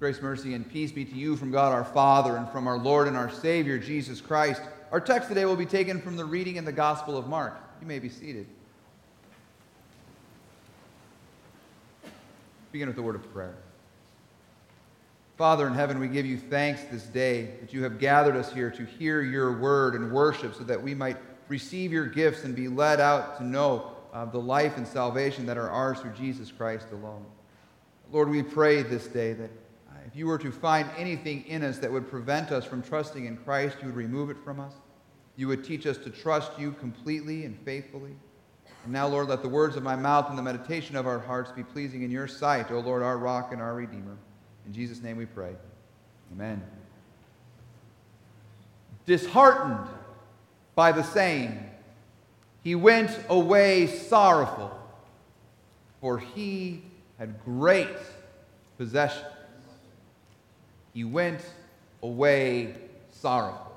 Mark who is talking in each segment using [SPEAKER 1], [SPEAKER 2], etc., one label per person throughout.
[SPEAKER 1] Grace, mercy, and peace be to you from God our Father and from our Lord and our Savior, Jesus Christ. Our text today will be taken from the reading in the Gospel of Mark. You may be seated. Begin with the word of prayer. Father in heaven, we give you thanks this day that you have gathered us here to hear your word and worship so that we might receive your gifts and be led out to know uh, the life and salvation that are ours through Jesus Christ alone. Lord, we pray this day that if you were to find anything in us that would prevent us from trusting in Christ, you would remove it from us. You would teach us to trust you completely and faithfully. And now, Lord, let the words of my mouth and the meditation of our hearts be pleasing in your sight, O Lord, our rock and our redeemer. In Jesus' name we pray. Amen. Disheartened by the saying, he went away sorrowful, for he had great possessions. He went away sorrowful.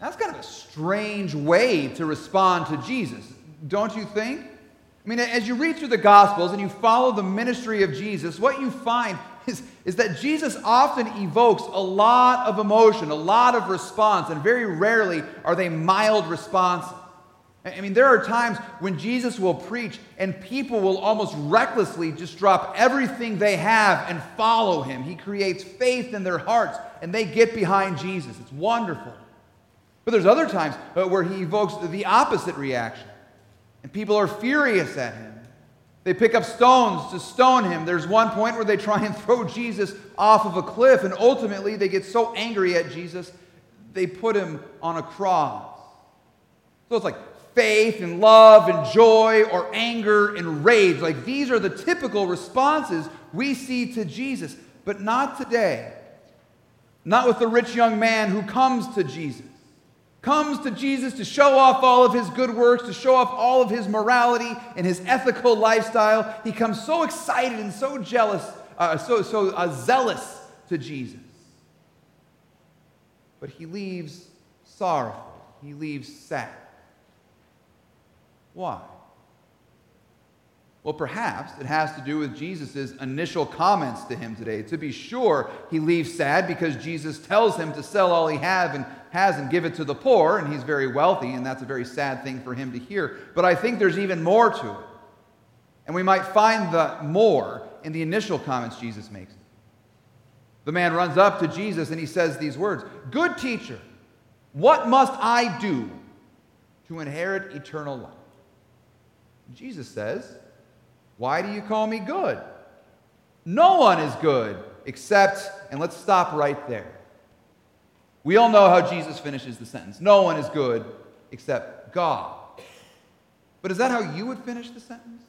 [SPEAKER 1] That's kind of a strange way to respond to Jesus, don't you think? I mean, as you read through the Gospels and you follow the ministry of Jesus, what you find is, is that Jesus often evokes a lot of emotion, a lot of response, and very rarely are they mild responses. I mean, there are times when Jesus will preach and people will almost recklessly just drop everything they have and follow him. He creates faith in their hearts and they get behind Jesus. It's wonderful. But there's other times uh, where he evokes the opposite reaction and people are furious at him. They pick up stones to stone him. There's one point where they try and throw Jesus off of a cliff, and ultimately they get so angry at Jesus, they put him on a cross. So it's like faith and love and joy or anger and rage. Like these are the typical responses we see to Jesus, but not today. Not with the rich young man who comes to Jesus. Comes to Jesus to show off all of his good works, to show off all of his morality and his ethical lifestyle. He comes so excited and so jealous, uh, so, so uh, zealous to Jesus. But he leaves sorrowful, he leaves sad. Why? Well, perhaps it has to do with Jesus' initial comments to him today. To be sure, he leaves sad because Jesus tells him to sell all he have and has and give it to the poor, and he's very wealthy, and that's a very sad thing for him to hear. But I think there's even more to it. And we might find the more in the initial comments Jesus makes. The man runs up to Jesus and he says these words Good teacher, what must I do to inherit eternal life? Jesus says, Why do you call me good? No one is good except, and let's stop right there. We all know how Jesus finishes the sentence No one is good except God. But is that how you would finish the sentence?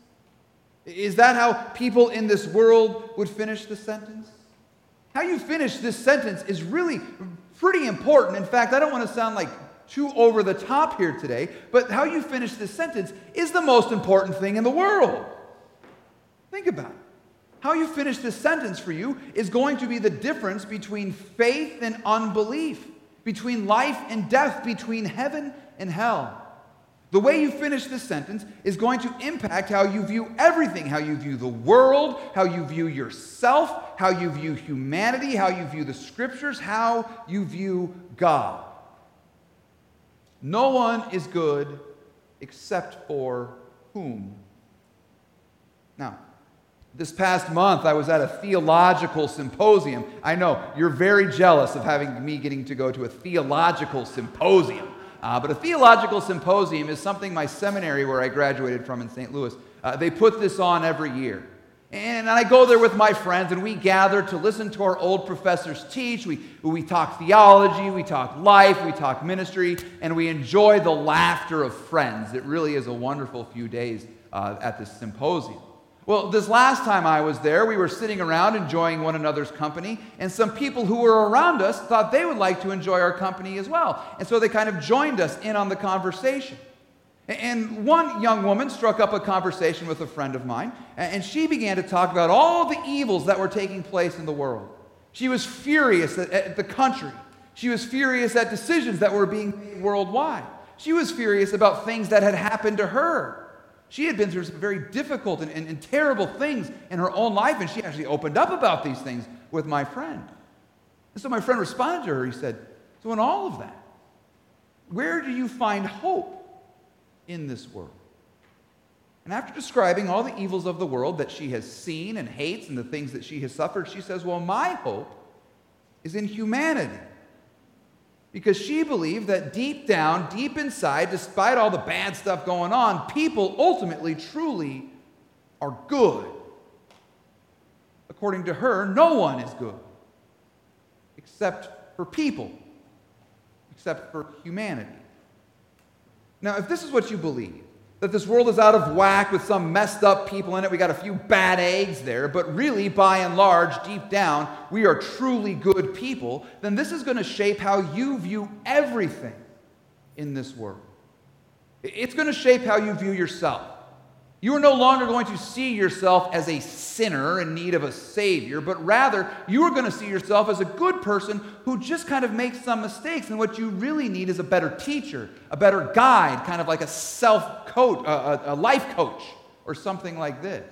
[SPEAKER 1] Is that how people in this world would finish the sentence? How you finish this sentence is really pretty important. In fact, I don't want to sound like too over the top here today, but how you finish this sentence is the most important thing in the world. Think about it. How you finish this sentence for you is going to be the difference between faith and unbelief, between life and death, between heaven and hell. The way you finish this sentence is going to impact how you view everything how you view the world, how you view yourself, how you view humanity, how you view the scriptures, how you view God. No one is good except for whom? Now, this past month, I was at a theological symposium. I know you're very jealous of having me getting to go to a theological symposium. Uh, but a theological symposium is something my seminary, where I graduated from in St. Louis, uh, they put this on every year. And I go there with my friends, and we gather to listen to our old professors teach. We, we talk theology, we talk life, we talk ministry, and we enjoy the laughter of friends. It really is a wonderful few days uh, at this symposium. Well, this last time I was there, we were sitting around enjoying one another's company, and some people who were around us thought they would like to enjoy our company as well. And so they kind of joined us in on the conversation. And one young woman struck up a conversation with a friend of mine, and she began to talk about all the evils that were taking place in the world. She was furious at, the country. She was furious at decisions that were being made worldwide. She was furious about things that had happened to her. She had been through some very difficult and, and, and terrible things in her own life, and she actually opened up about these things with my friend. And so my friend responded to her. He said, So, in all of that, where do you find hope in this world? And after describing all the evils of the world that she has seen and hates and the things that she has suffered, she says, Well, my hope is in humanity. Because she believed that deep down, deep inside, despite all the bad stuff going on, people ultimately, truly are good. According to her, no one is good except for people, except for humanity. Now, if this is what you believe, that this world is out of whack with some messed up people in it, we got a few bad eggs there, but really, by and large, deep down, we are truly good people, then this is going to shape how you view everything in this world. It's going to shape how you view yourself. You are no longer going to see yourself as a sinner in need of a Savior, but rather you are going to see yourself as a good person who just kind of makes some mistakes. And what you really need is a better teacher, a better guide, kind of like a self coach, a, a life coach, or something like this.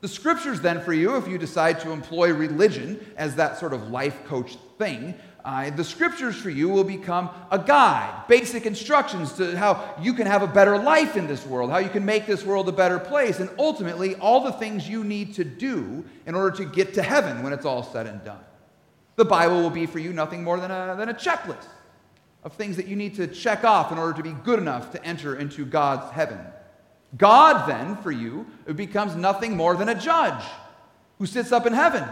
[SPEAKER 1] The scriptures, then, for you, if you decide to employ religion as that sort of life coach thing, uh, the scriptures for you will become a guide, basic instructions to how you can have a better life in this world, how you can make this world a better place, and ultimately all the things you need to do in order to get to heaven when it's all said and done. The Bible will be for you nothing more than a, than a checklist of things that you need to check off in order to be good enough to enter into God's heaven. God, then, for you, becomes nothing more than a judge who sits up in heaven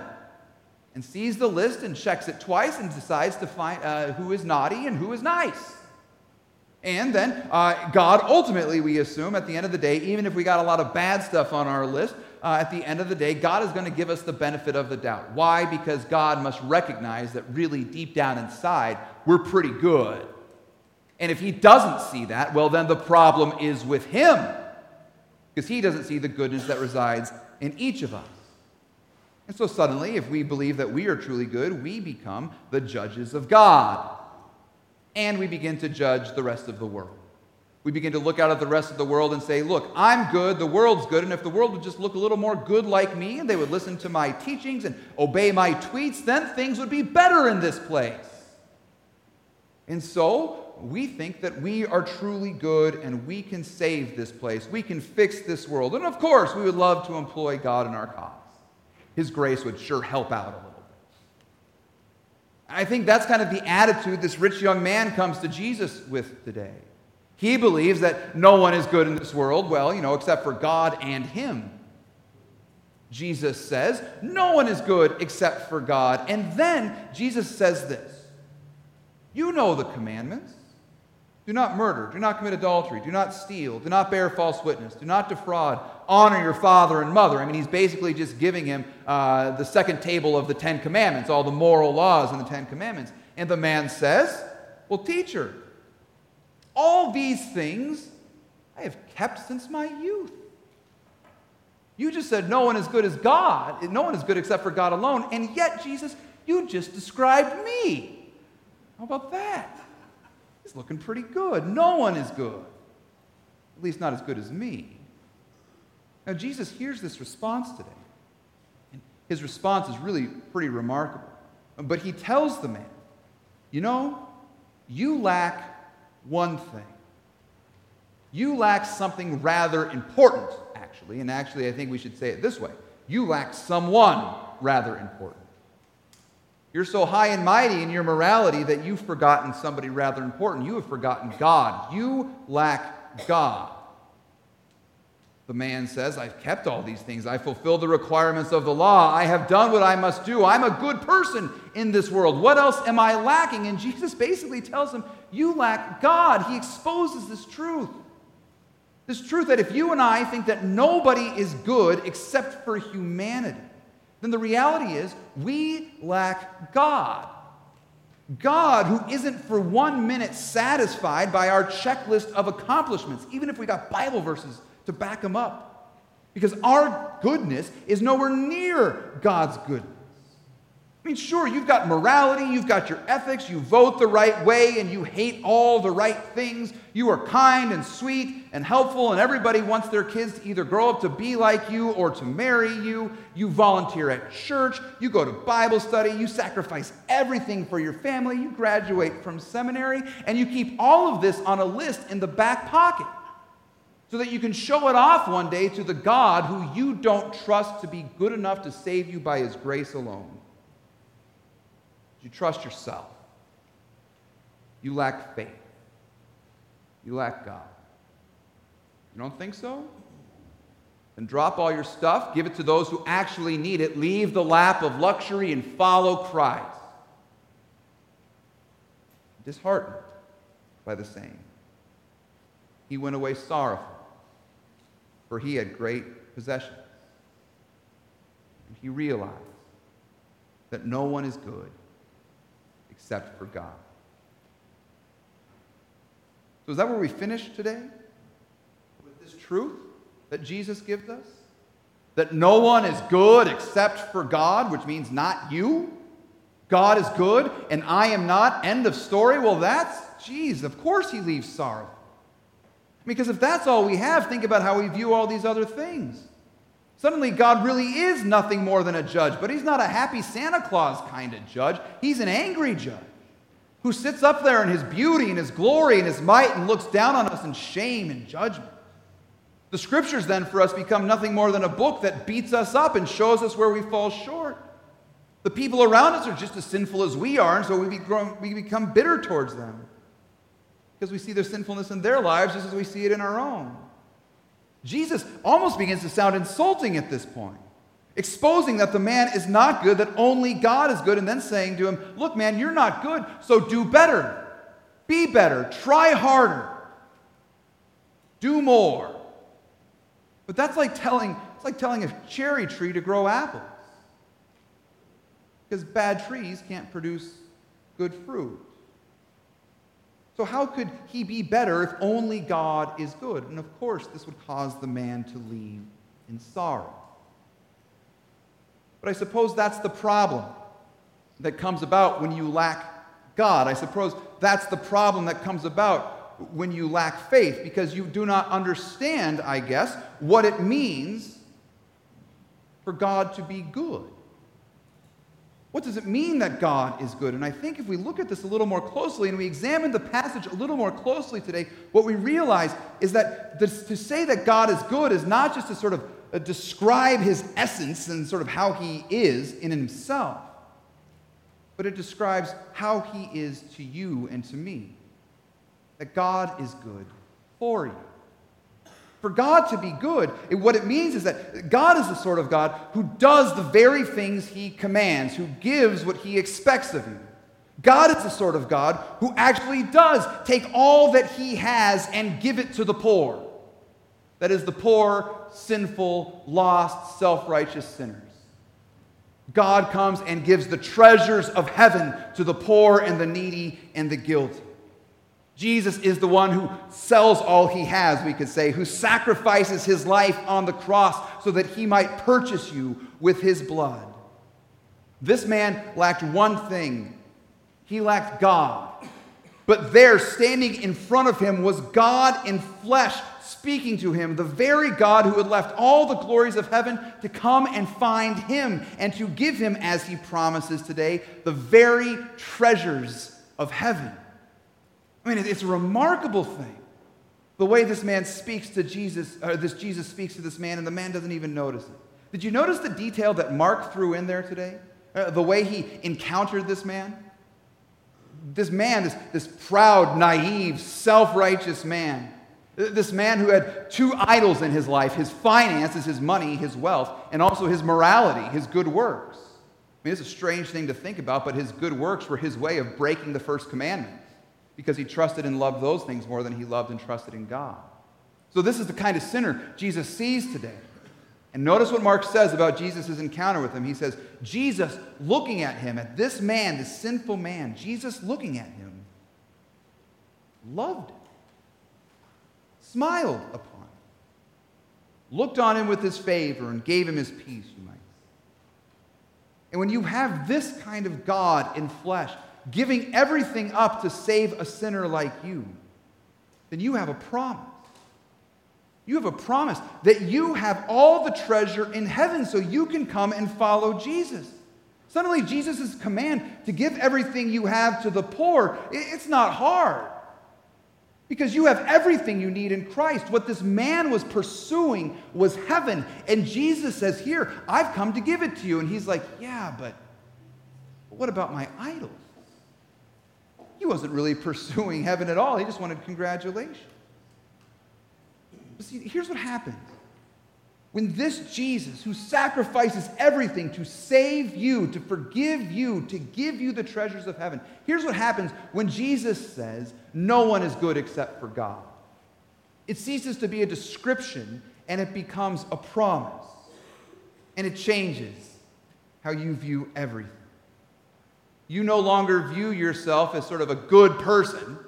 [SPEAKER 1] and sees the list and checks it twice and decides to find uh, who is naughty and who is nice. And then uh, God, ultimately, we assume at the end of the day, even if we got a lot of bad stuff on our list, uh, at the end of the day, God is going to give us the benefit of the doubt. Why? Because God must recognize that really deep down inside, we're pretty good. And if He doesn't see that, well, then the problem is with Him. Because He doesn't see the goodness that resides in each of us. And so suddenly, if we believe that we are truly good, we become the judges of God. And we begin to judge the rest of the world. We begin to look out at the rest of the world and say, Look, I'm good, the world's good, and if the world would just look a little more good like me and they would listen to my teachings and obey my tweets, then things would be better in this place. And so we think that we are truly good and we can save this place. We can fix this world. And of course, we would love to employ God in our cause. His grace would sure help out a little bit. I think that's kind of the attitude this rich young man comes to Jesus with today. He believes that no one is good in this world, well, you know, except for God and him. Jesus says, No one is good except for God. And then Jesus says this You know the commandments. Do not murder. Do not commit adultery. Do not steal. Do not bear false witness. Do not defraud. Honor your father and mother. I mean, he's basically just giving him uh, the second table of the Ten Commandments, all the moral laws in the Ten Commandments. And the man says, Well, teacher, all these things I have kept since my youth. You just said no one is good as God. No one is good except for God alone. And yet, Jesus, you just described me. How about that? He's looking pretty good. No one is good. At least not as good as me. Now, Jesus hears this response today. And his response is really pretty remarkable. But he tells the man, You know, you lack one thing. You lack something rather important, actually. And actually, I think we should say it this way you lack someone rather important. You're so high and mighty in your morality that you've forgotten somebody rather important. You have forgotten God. You lack God. The man says, I've kept all these things. I fulfilled the requirements of the law. I have done what I must do. I'm a good person in this world. What else am I lacking? And Jesus basically tells him, You lack God. He exposes this truth. This truth that if you and I think that nobody is good except for humanity, then the reality is we lack God. God, who isn't for one minute satisfied by our checklist of accomplishments, even if we got Bible verses to back them up. Because our goodness is nowhere near God's goodness. I mean, sure, you've got morality, you've got your ethics, you vote the right way, and you hate all the right things. You are kind and sweet and helpful, and everybody wants their kids to either grow up to be like you or to marry you. You volunteer at church, you go to Bible study, you sacrifice everything for your family, you graduate from seminary, and you keep all of this on a list in the back pocket so that you can show it off one day to the God who you don't trust to be good enough to save you by his grace alone. You trust yourself. You lack faith. You lack God. You don't think so? Then drop all your stuff, give it to those who actually need it, leave the lap of luxury and follow Christ. Disheartened by the saying, he went away sorrowful, for he had great possessions. And he realized that no one is good except for God. So, is that where we finish today? With this truth that Jesus gives us? That no one is good except for God, which means not you? God is good and I am not. End of story. Well, that's, geez, of course he leaves sorrow. Because if that's all we have, think about how we view all these other things. Suddenly, God really is nothing more than a judge, but he's not a happy Santa Claus kind of judge. He's an angry judge who sits up there in his beauty and his glory and his might and looks down on us in shame and judgment. The scriptures then for us become nothing more than a book that beats us up and shows us where we fall short. The people around us are just as sinful as we are, and so we become, we become bitter towards them because we see their sinfulness in their lives just as we see it in our own. Jesus almost begins to sound insulting at this point, exposing that the man is not good, that only God is good, and then saying to him, Look, man, you're not good, so do better. Be better. Try harder. Do more. But that's like telling, it's like telling a cherry tree to grow apples. Because bad trees can't produce good fruit. So, how could he be better if only God is good? And of course, this would cause the man to leave in sorrow. But I suppose that's the problem that comes about when you lack God. I suppose that's the problem that comes about when you lack faith because you do not understand, I guess, what it means for God to be good. What does it mean that God is good? And I think if we look at this a little more closely and we examine the passage a little more closely today, what we realize is that this, to say that God is good is not just to sort of uh, describe his essence and sort of how he is in himself, but it describes how he is to you and to me that God is good for you. For God to be good, what it means is that God is the sort of God who does the very things he commands, who gives what he expects of you. God is the sort of God who actually does take all that he has and give it to the poor. That is, the poor, sinful, lost, self righteous sinners. God comes and gives the treasures of heaven to the poor and the needy and the guilty. Jesus is the one who sells all he has, we could say, who sacrifices his life on the cross so that he might purchase you with his blood. This man lacked one thing he lacked God. But there, standing in front of him, was God in flesh speaking to him, the very God who had left all the glories of heaven to come and find him and to give him, as he promises today, the very treasures of heaven. I mean, it's a remarkable thing. The way this man speaks to Jesus, or this Jesus speaks to this man, and the man doesn't even notice it. Did you notice the detail that Mark threw in there today? Uh, the way he encountered this man? This man, this, this proud, naive, self righteous man, this man who had two idols in his life his finances, his money, his wealth, and also his morality, his good works. I mean, it's a strange thing to think about, but his good works were his way of breaking the first commandment because he trusted and loved those things more than he loved and trusted in God. So, this is the kind of sinner Jesus sees today. And notice what Mark says about Jesus' encounter with him. He says, Jesus looking at him, at this man, this sinful man, Jesus looking at him, loved him, smiled upon him, looked on him with his favor, and gave him his peace, you might. And when you have this kind of God in flesh, giving everything up to save a sinner like you, then you have a promise. You have a promise that you have all the treasure in heaven so you can come and follow Jesus. Suddenly, Jesus' command to give everything you have to the poor, it's not hard. Because you have everything you need in Christ. What this man was pursuing was heaven. And Jesus says, Here, I've come to give it to you. And he's like, Yeah, but what about my idols? He wasn't really pursuing heaven at all, he just wanted congratulations. But see, here's what happens. When this Jesus, who sacrifices everything to save you, to forgive you, to give you the treasures of heaven, here's what happens when Jesus says, No one is good except for God. It ceases to be a description and it becomes a promise. And it changes how you view everything. You no longer view yourself as sort of a good person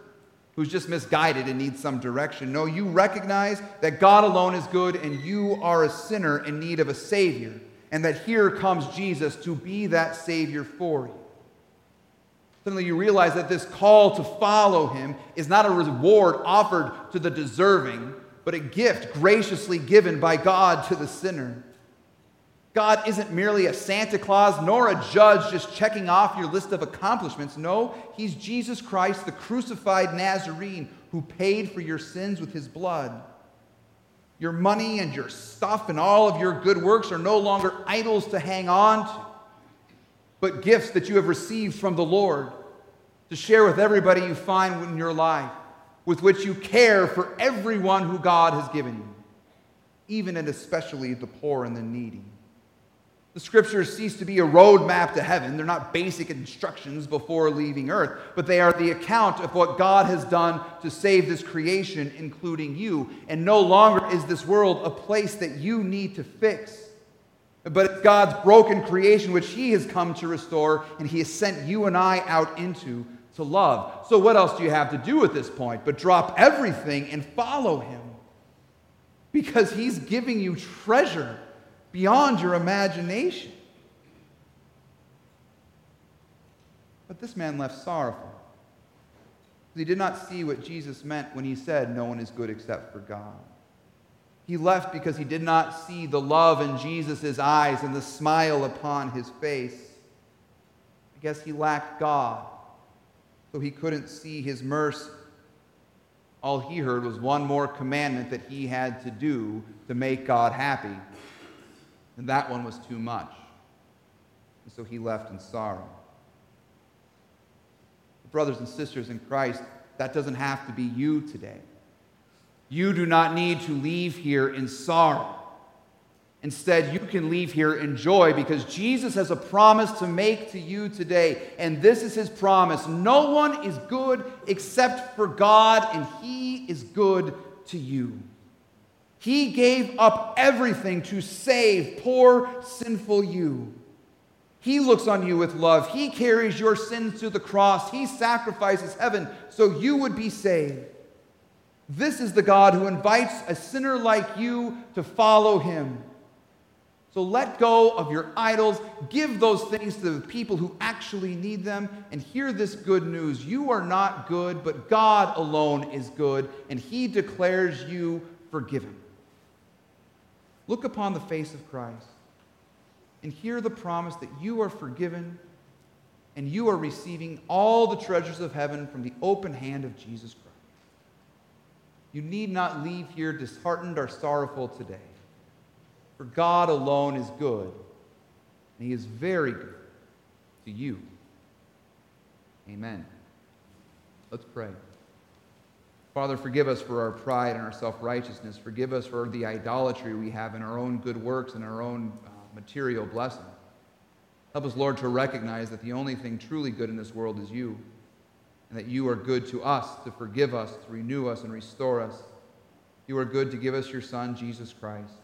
[SPEAKER 1] who's just misguided and needs some direction. No, you recognize that God alone is good and you are a sinner in need of a Savior, and that here comes Jesus to be that Savior for you. Suddenly you realize that this call to follow Him is not a reward offered to the deserving, but a gift graciously given by God to the sinner. God isn't merely a Santa Claus nor a judge just checking off your list of accomplishments. No, He's Jesus Christ, the crucified Nazarene, who paid for your sins with His blood. Your money and your stuff and all of your good works are no longer idols to hang on to, but gifts that you have received from the Lord to share with everybody you find in your life, with which you care for everyone who God has given you, even and especially the poor and the needy. The scriptures cease to be a roadmap to heaven. They're not basic instructions before leaving earth, but they are the account of what God has done to save this creation, including you. And no longer is this world a place that you need to fix, but it's God's broken creation which He has come to restore, and He has sent you and I out into to love. So, what else do you have to do at this point but drop everything and follow Him? Because He's giving you treasure beyond your imagination. But this man left sorrowful. He did not see what Jesus meant when he said, No one is good except for God. He left because he did not see the love in Jesus' eyes and the smile upon his face. I guess he lacked God, so he couldn't see his mercy. All he heard was one more commandment that he had to do to make God happy and that one was too much. And so he left in sorrow. Brothers and sisters in Christ, that doesn't have to be you today. You do not need to leave here in sorrow. Instead, you can leave here in joy because Jesus has a promise to make to you today. And this is his promise No one is good except for God, and he is good to you. He gave up everything to save poor, sinful you. He looks on you with love. He carries your sins to the cross. He sacrifices heaven so you would be saved. This is the God who invites a sinner like you to follow him. So let go of your idols, give those things to the people who actually need them, and hear this good news. You are not good, but God alone is good, and he declares you forgiven. Look upon the face of Christ and hear the promise that you are forgiven and you are receiving all the treasures of heaven from the open hand of Jesus Christ. You need not leave here disheartened or sorrowful today, for God alone is good, and He is very good to you. Amen. Let's pray. Father, forgive us for our pride and our self righteousness. Forgive us for the idolatry we have in our own good works and our own uh, material blessing. Help us, Lord, to recognize that the only thing truly good in this world is you, and that you are good to us, to forgive us, to renew us, and restore us. You are good to give us your Son, Jesus Christ,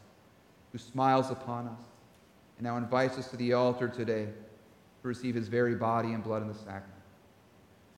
[SPEAKER 1] who smiles upon us and now invites us to the altar today to receive his very body and blood in the sacrament.